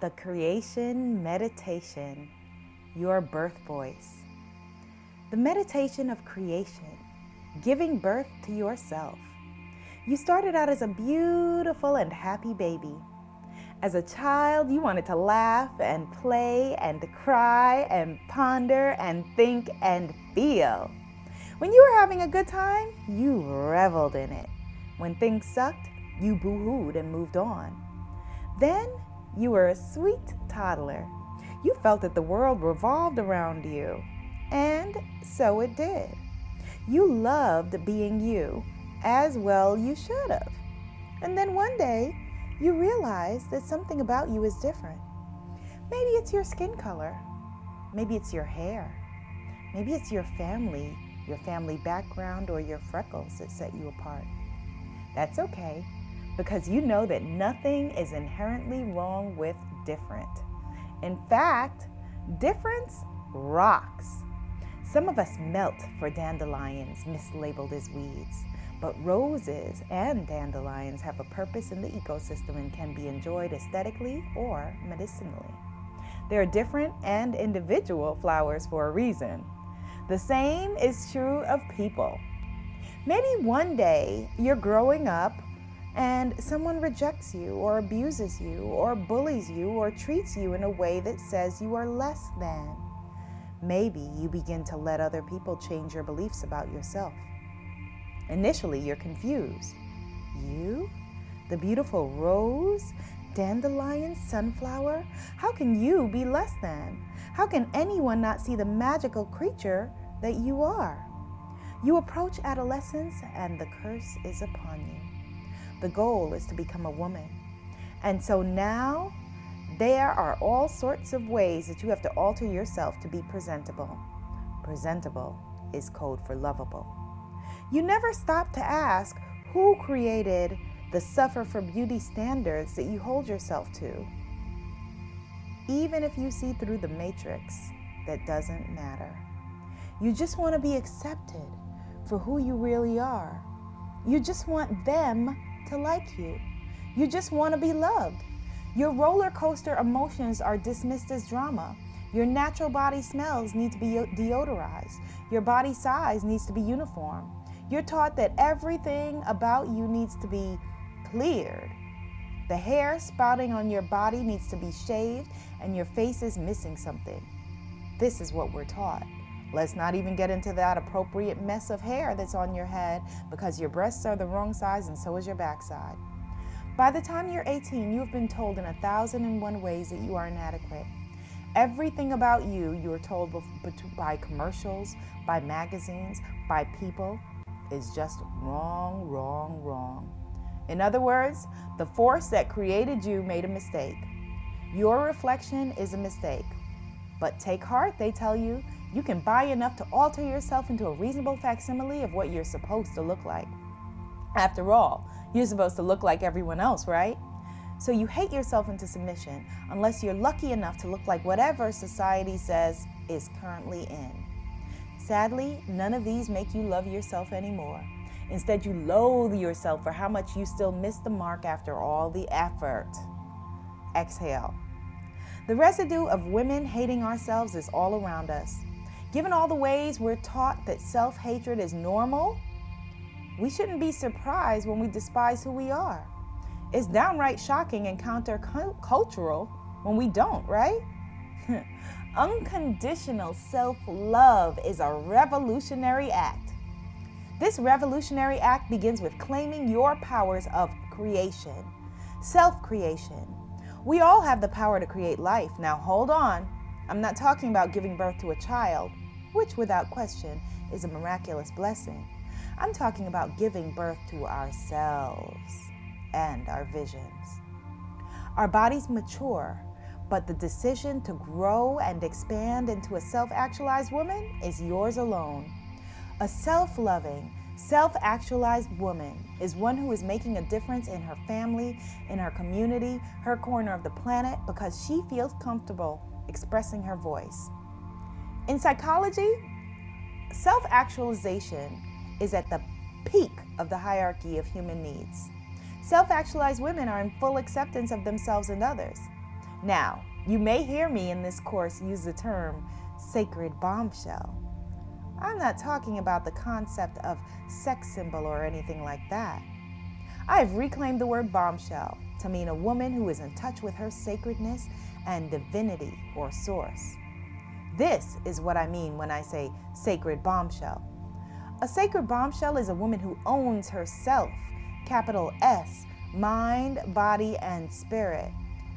the creation meditation, your birth voice. The meditation of creation, giving birth to yourself. You started out as a beautiful and happy baby. As a child, you wanted to laugh and play and cry and ponder and think and feel. When you were having a good time, you reveled in it. When things sucked, you boo hooed and moved on. Then you were a sweet toddler. You felt that the world revolved around you, and so it did. You loved being you, as well you should have. And then one day, you realize that something about you is different. Maybe it's your skin color. Maybe it's your hair. Maybe it's your family, your family background, or your freckles that set you apart. That's okay because you know that nothing is inherently wrong with different. In fact, difference rocks. Some of us melt for dandelions mislabeled as weeds, but roses and dandelions have a purpose in the ecosystem and can be enjoyed aesthetically or medicinally. They are different and individual flowers for a reason. The same is true of people. Maybe one day you're growing up and someone rejects you or abuses you or bullies you or treats you in a way that says you are less than. Maybe you begin to let other people change your beliefs about yourself. Initially, you're confused. You? The beautiful rose? Dandelion? Sunflower? How can you be less than? How can anyone not see the magical creature that you are? You approach adolescence and the curse is upon you. The goal is to become a woman. And so now there are all sorts of ways that you have to alter yourself to be presentable. Presentable is code for lovable. You never stop to ask who created the suffer for beauty standards that you hold yourself to. Even if you see through the matrix, that doesn't matter. You just want to be accepted for who you really are. You just want them to like you. You just want to be loved. Your roller coaster emotions are dismissed as drama. Your natural body smells need to be deodorized. Your body size needs to be uniform. You're taught that everything about you needs to be cleared. The hair sprouting on your body needs to be shaved, and your face is missing something. This is what we're taught. Let's not even get into that appropriate mess of hair that's on your head because your breasts are the wrong size and so is your backside. By the time you're 18, you've been told in a thousand and one ways that you are inadequate. Everything about you, you are told by commercials, by magazines, by people, is just wrong, wrong, wrong. In other words, the force that created you made a mistake. Your reflection is a mistake. But take heart, they tell you, you can buy enough to alter yourself into a reasonable facsimile of what you're supposed to look like. After all, you're supposed to look like everyone else, right? So you hate yourself into submission unless you're lucky enough to look like whatever society says is currently in. Sadly, none of these make you love yourself anymore. Instead, you loathe yourself for how much you still miss the mark after all the effort. Exhale. The residue of women hating ourselves is all around us. Given all the ways we're taught that self hatred is normal, we shouldn't be surprised when we despise who we are. It's downright shocking and countercultural when we don't, right? Unconditional self love is a revolutionary act. This revolutionary act begins with claiming your powers of creation, self creation, we all have the power to create life. Now, hold on. I'm not talking about giving birth to a child, which without question is a miraculous blessing. I'm talking about giving birth to ourselves and our visions. Our bodies mature, but the decision to grow and expand into a self actualized woman is yours alone. A self loving, self actualized woman is one who is making a difference in her family, in her community, her corner of the planet, because she feels comfortable expressing her voice. In psychology, self actualization is at the peak of the hierarchy of human needs. Self actualized women are in full acceptance of themselves and others. Now, you may hear me in this course use the term sacred bombshell. I'm not talking about the concept of sex symbol or anything like that. I have reclaimed the word bombshell to mean a woman who is in touch with her sacredness and divinity or source. This is what I mean when I say sacred bombshell. A sacred bombshell is a woman who owns herself, capital S, mind, body, and spirit,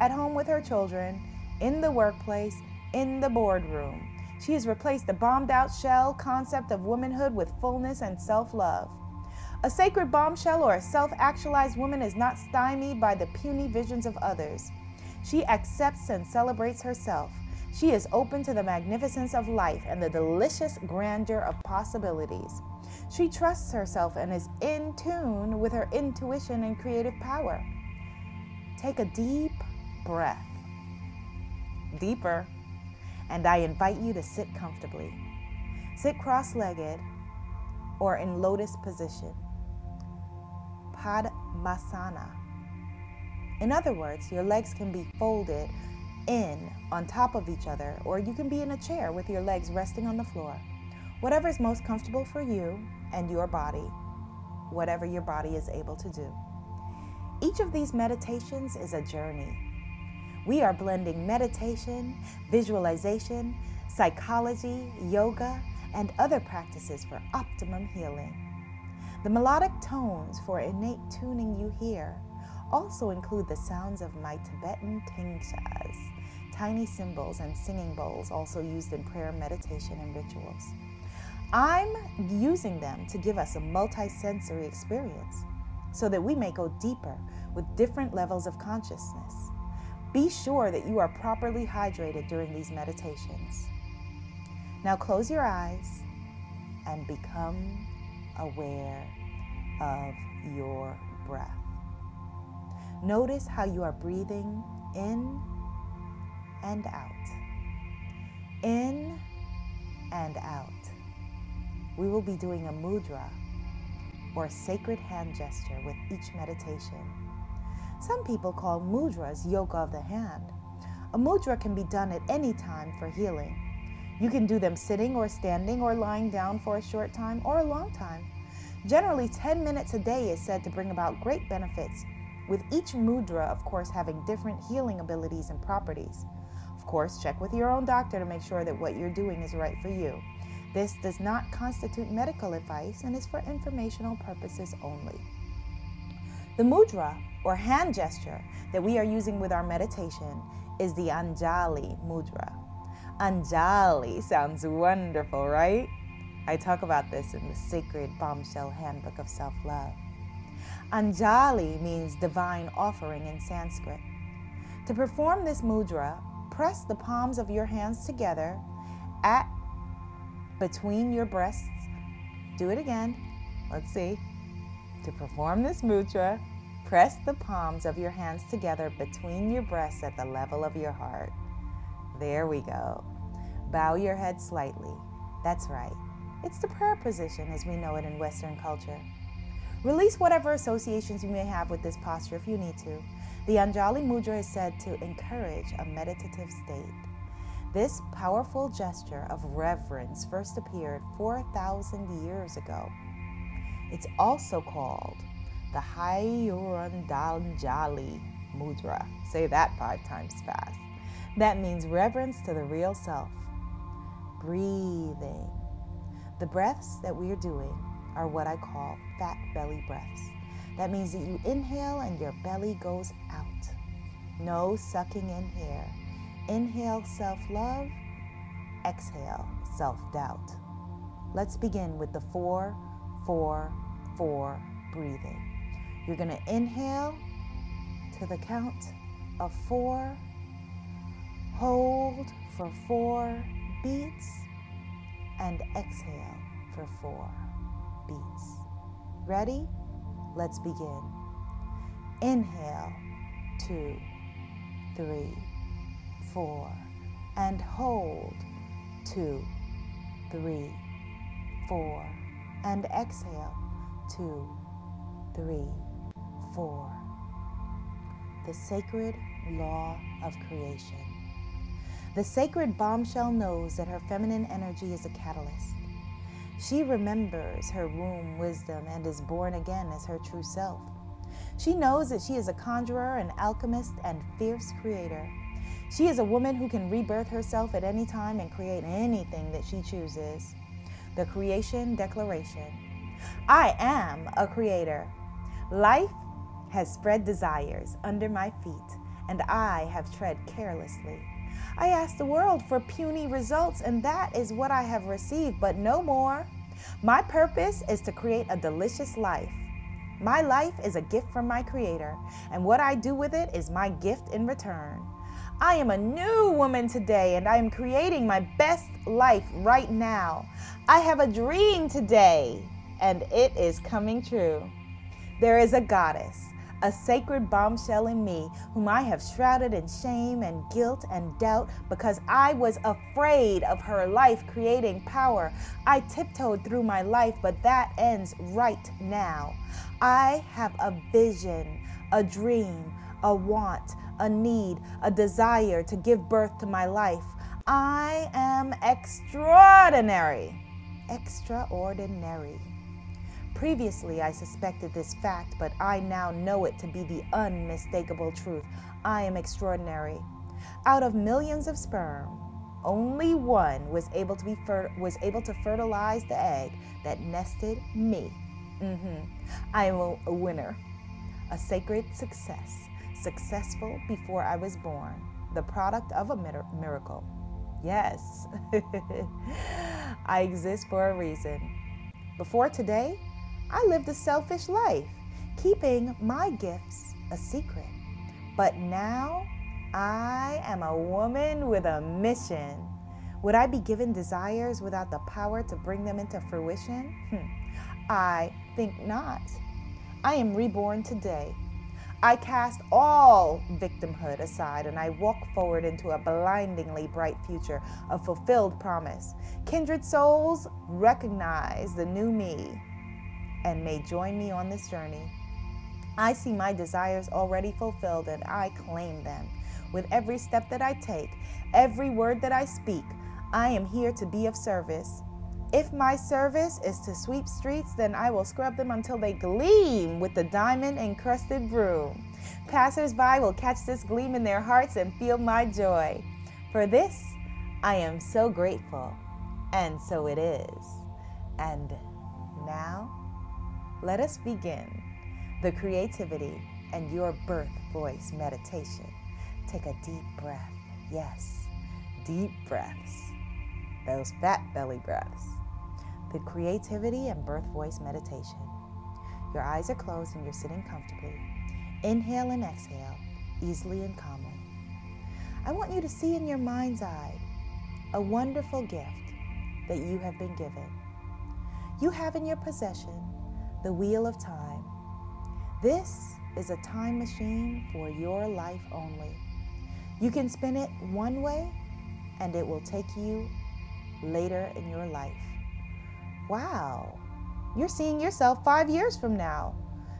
at home with her children, in the workplace, in the boardroom. She has replaced the bombed out shell concept of womanhood with fullness and self love. A sacred bombshell or a self actualized woman is not stymied by the puny visions of others. She accepts and celebrates herself. She is open to the magnificence of life and the delicious grandeur of possibilities. She trusts herself and is in tune with her intuition and creative power. Take a deep breath. Deeper. And I invite you to sit comfortably. Sit cross legged or in lotus position. Padmasana. In other words, your legs can be folded in on top of each other, or you can be in a chair with your legs resting on the floor. Whatever is most comfortable for you and your body, whatever your body is able to do. Each of these meditations is a journey. We are blending meditation, visualization, psychology, yoga, and other practices for optimum healing. The melodic tones for innate tuning you hear also include the sounds of my Tibetan tingshas, tiny cymbals and singing bowls also used in prayer, meditation, and rituals. I'm using them to give us a multisensory experience so that we may go deeper with different levels of consciousness. Be sure that you are properly hydrated during these meditations. Now close your eyes and become aware of your breath. Notice how you are breathing in and out. In and out. We will be doing a mudra or sacred hand gesture with each meditation. Some people call mudras yoga of the hand. A mudra can be done at any time for healing. You can do them sitting or standing or lying down for a short time or a long time. Generally, 10 minutes a day is said to bring about great benefits, with each mudra, of course, having different healing abilities and properties. Of course, check with your own doctor to make sure that what you're doing is right for you. This does not constitute medical advice and is for informational purposes only. The mudra, or hand gesture, that we are using with our meditation is the Anjali mudra. Anjali sounds wonderful, right? I talk about this in the Sacred Bombshell Handbook of Self Love. Anjali means divine offering in Sanskrit. To perform this mudra, press the palms of your hands together at between your breasts. Do it again. Let's see. To perform this mudra, press the palms of your hands together between your breasts at the level of your heart. There we go. Bow your head slightly. That's right. It's the prayer position as we know it in Western culture. Release whatever associations you may have with this posture if you need to. The Anjali Mudra is said to encourage a meditative state. This powerful gesture of reverence first appeared 4,000 years ago. It's also called the Hayurandanjali Mudra. Say that five times fast. That means reverence to the real self. Breathing. The breaths that we are doing are what I call fat belly breaths. That means that you inhale and your belly goes out. No sucking in here. Inhale self love, exhale self doubt. Let's begin with the four, four, four breathing. You're going to inhale to the count of four, hold for four beats, and exhale for four beats. Ready? Let's begin. Inhale, two, three four, and hold, two, three, four, and exhale, two, three, four. the sacred law of creation. The sacred bombshell knows that her feminine energy is a catalyst. She remembers her womb wisdom and is born again as her true self. She knows that she is a conjurer, an alchemist, and fierce creator. She is a woman who can rebirth herself at any time and create anything that she chooses. The Creation Declaration I am a creator. Life has spread desires under my feet, and I have tread carelessly. I asked the world for puny results, and that is what I have received, but no more. My purpose is to create a delicious life. My life is a gift from my Creator, and what I do with it is my gift in return. I am a new woman today, and I am creating my best life right now. I have a dream today, and it is coming true. There is a goddess a sacred bombshell in me, whom I have shrouded in shame and guilt and doubt because I was afraid of her life creating power. I tiptoed through my life, but that ends right now. I have a vision, a dream, a want, a need, a desire to give birth to my life. I am extraordinary. Extraordinary. Previously, I suspected this fact, but I now know it to be the unmistakable truth. I am extraordinary. Out of millions of sperm, only one was able to be fer- was able to fertilize the egg that nested me. Mm-hmm. I am a, a winner, a sacred success, successful before I was born, the product of a mir- miracle. Yes, I exist for a reason. Before today, I lived a selfish life, keeping my gifts a secret. But now I am a woman with a mission. Would I be given desires without the power to bring them into fruition? Hmm. I think not. I am reborn today. I cast all victimhood aside and I walk forward into a blindingly bright future of fulfilled promise. Kindred souls recognize the new me and may join me on this journey. I see my desires already fulfilled and I claim them. With every step that I take, every word that I speak, I am here to be of service. If my service is to sweep streets, then I will scrub them until they gleam with the diamond encrusted broom. Passers-by will catch this gleam in their hearts and feel my joy. For this, I am so grateful. And so it is. And now, let us begin the creativity and your birth voice meditation. Take a deep breath. Yes, deep breaths. Those fat belly breaths. The creativity and birth voice meditation. Your eyes are closed and you're sitting comfortably. Inhale and exhale, easily and calmly. I want you to see in your mind's eye a wonderful gift that you have been given. You have in your possession the wheel of time. This is a time machine for your life only. You can spin it one way and it will take you later in your life. Wow, you're seeing yourself five years from now,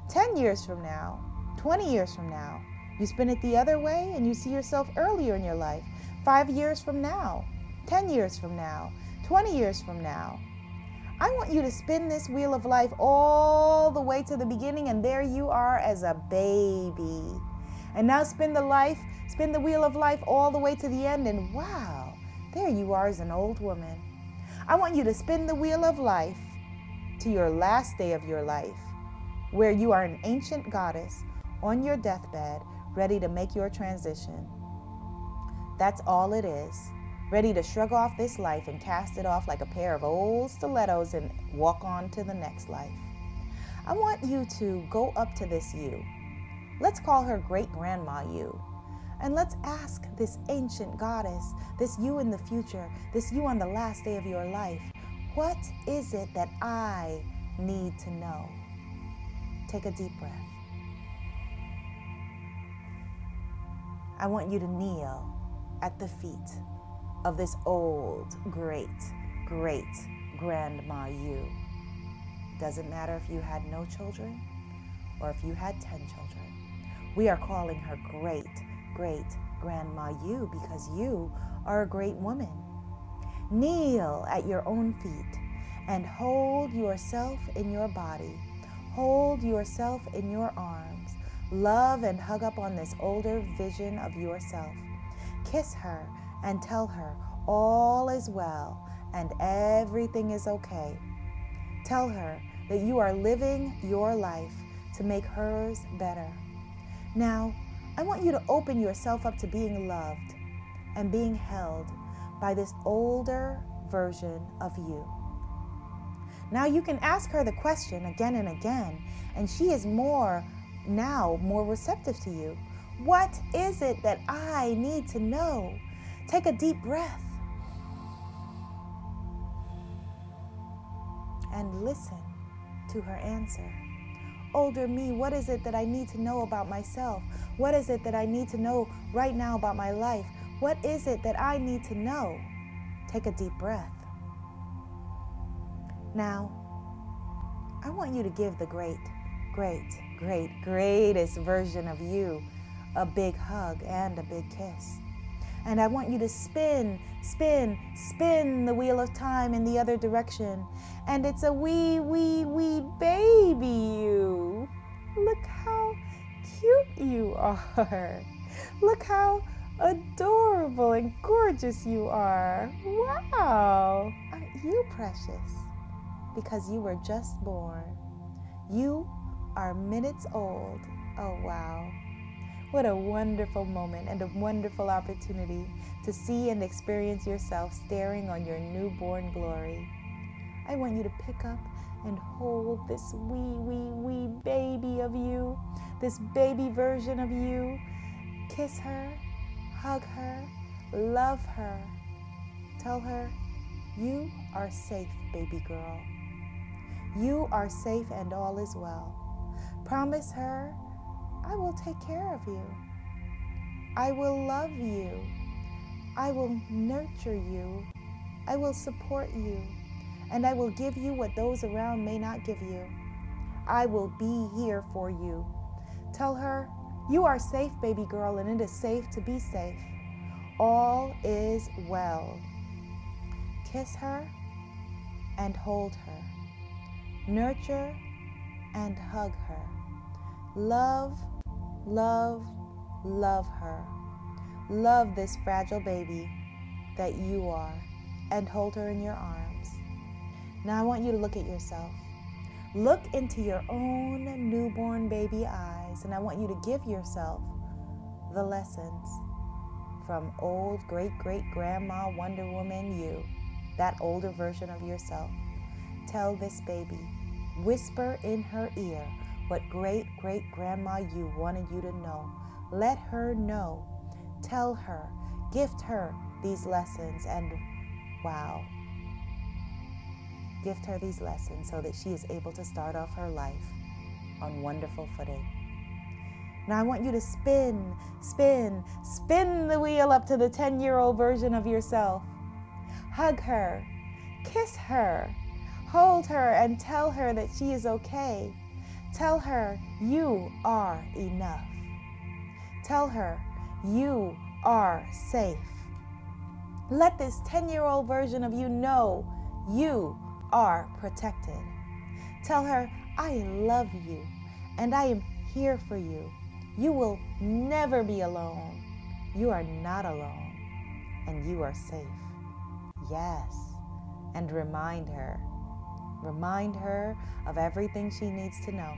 10 years from now, 20 years from now. You spin it the other way and you see yourself earlier in your life, five years from now, 10 years from now, 20 years from now. I want you to spin this wheel of life all the way to the beginning, and there you are as a baby. And now spin the life, spin the wheel of life all the way to the end, and wow, there you are as an old woman. I want you to spin the wheel of life to your last day of your life, where you are an ancient goddess on your deathbed, ready to make your transition. That's all it is ready to shrug off this life and cast it off like a pair of old stilettos and walk on to the next life. I want you to go up to this you. Let's call her great grandma you. And let's ask this ancient goddess, this you in the future, this you on the last day of your life, what is it that I need to know? Take a deep breath. I want you to kneel at the feet of this old, great, great grandma you. Doesn't matter if you had no children or if you had 10 children. We are calling her great, great grandma you because you are a great woman. Kneel at your own feet and hold yourself in your body. Hold yourself in your arms. Love and hug up on this older vision of yourself. Kiss her and tell her all is well and everything is okay. Tell her that you are living your life to make hers better. Now, I want you to open yourself up to being loved and being held by this older version of you. Now you can ask her the question again and again, and she is more now more receptive to you. What is it that I need to know? Take a deep breath and listen to her answer. Older me, what is it that I need to know about myself? What is it that I need to know right now about my life? What is it that I need to know? Take a deep breath. Now, I want you to give the great, great, great, greatest version of you a big hug and a big kiss. And I want you to spin, spin, spin the wheel of time in the other direction. And it's a wee, wee, wee baby you. Look how cute you are. Look how adorable and gorgeous you are. Wow. Aren't you precious? Because you were just born. You are minutes old. Oh, wow. What a wonderful moment and a wonderful opportunity to see and experience yourself staring on your newborn glory. I want you to pick up and hold this wee, wee, wee baby of you, this baby version of you. Kiss her, hug her, love her. Tell her, you are safe, baby girl. You are safe and all is well. Promise her I will take care of you. I will love you. I will nurture you. I will support you. And I will give you what those around may not give you. I will be here for you. Tell her, You are safe, baby girl, and it is safe to be safe. All is well. Kiss her and hold her. Nurture and hug her. Love Love, love her. Love this fragile baby that you are and hold her in your arms. Now I want you to look at yourself. Look into your own newborn baby eyes, and I want you to give yourself the lessons from old great great grandma Wonder Woman you, that older version of yourself. Tell this baby, whisper in her ear what great great grandma you wanted you to know. Let her know. Tell her. Gift her these lessons and wow. Gift her these lessons so that she is able to start off her life on wonderful footing. Now I want you to spin, spin, spin the wheel up to the 10 year old version of yourself. Hug her, kiss her, hold her, and tell her that she is okay. Tell her you are enough. Tell her you are safe. Let this 10 year old version of you know you are protected. Tell her, I love you and I am here for you. You will never be alone. You are not alone and you are safe. Yes. And remind her Remind her of everything she needs to know.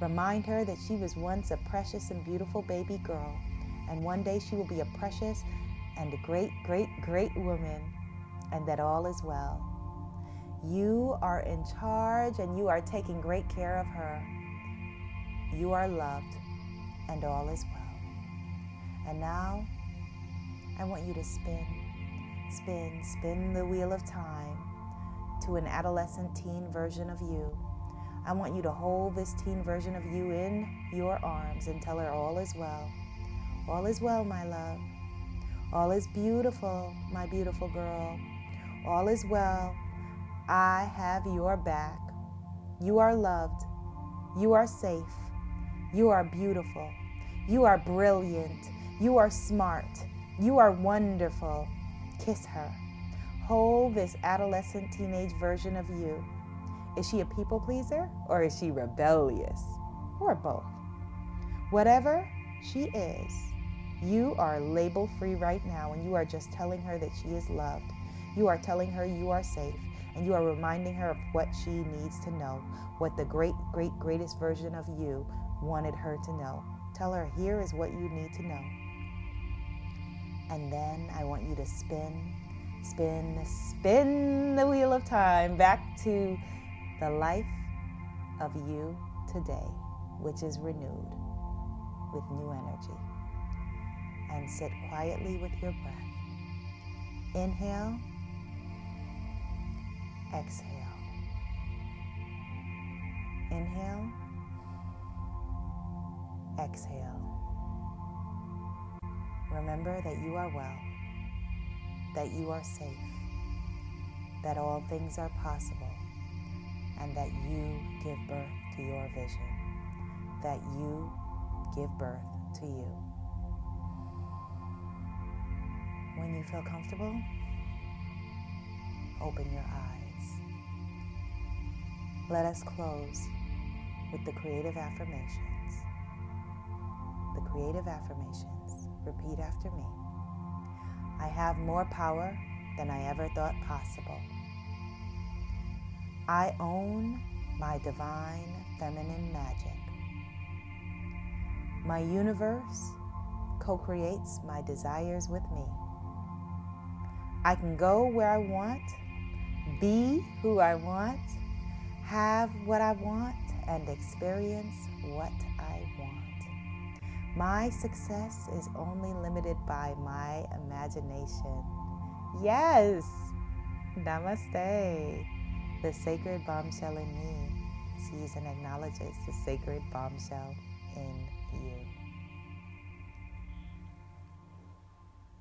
Remind her that she was once a precious and beautiful baby girl, and one day she will be a precious and a great, great, great woman, and that all is well. You are in charge and you are taking great care of her. You are loved, and all is well. And now, I want you to spin, spin, spin the wheel of time to an adolescent teen version of you. I want you to hold this teen version of you in your arms and tell her all is well. All is well, my love. All is beautiful, my beautiful girl. All is well. I have your back. You are loved. You are safe. You are beautiful. You are brilliant. You are smart. You are wonderful. Kiss her. Hold this adolescent teenage version of you. Is she a people pleaser or is she rebellious? Or both? Whatever she is, you are label free right now and you are just telling her that she is loved. You are telling her you are safe and you are reminding her of what she needs to know, what the great, great, greatest version of you wanted her to know. Tell her, here is what you need to know. And then I want you to spin, spin, spin the wheel of time back to the life of you today, which is renewed with new energy. And sit quietly with your breath. Inhale, exhale. Inhale, exhale. Remember that you are well, that you are safe, that all things are possible, and that you give birth to your vision, that you give birth to you. When you feel comfortable, open your eyes. Let us close with the creative affirmations. The creative affirmations. Repeat after me. I have more power than I ever thought possible. I own my divine feminine magic. My universe co creates my desires with me. I can go where I want, be who I want, have what I want, and experience what I want. My success is only limited by my imagination. Yes! Namaste. The sacred bombshell in me sees and acknowledges the sacred bombshell in you.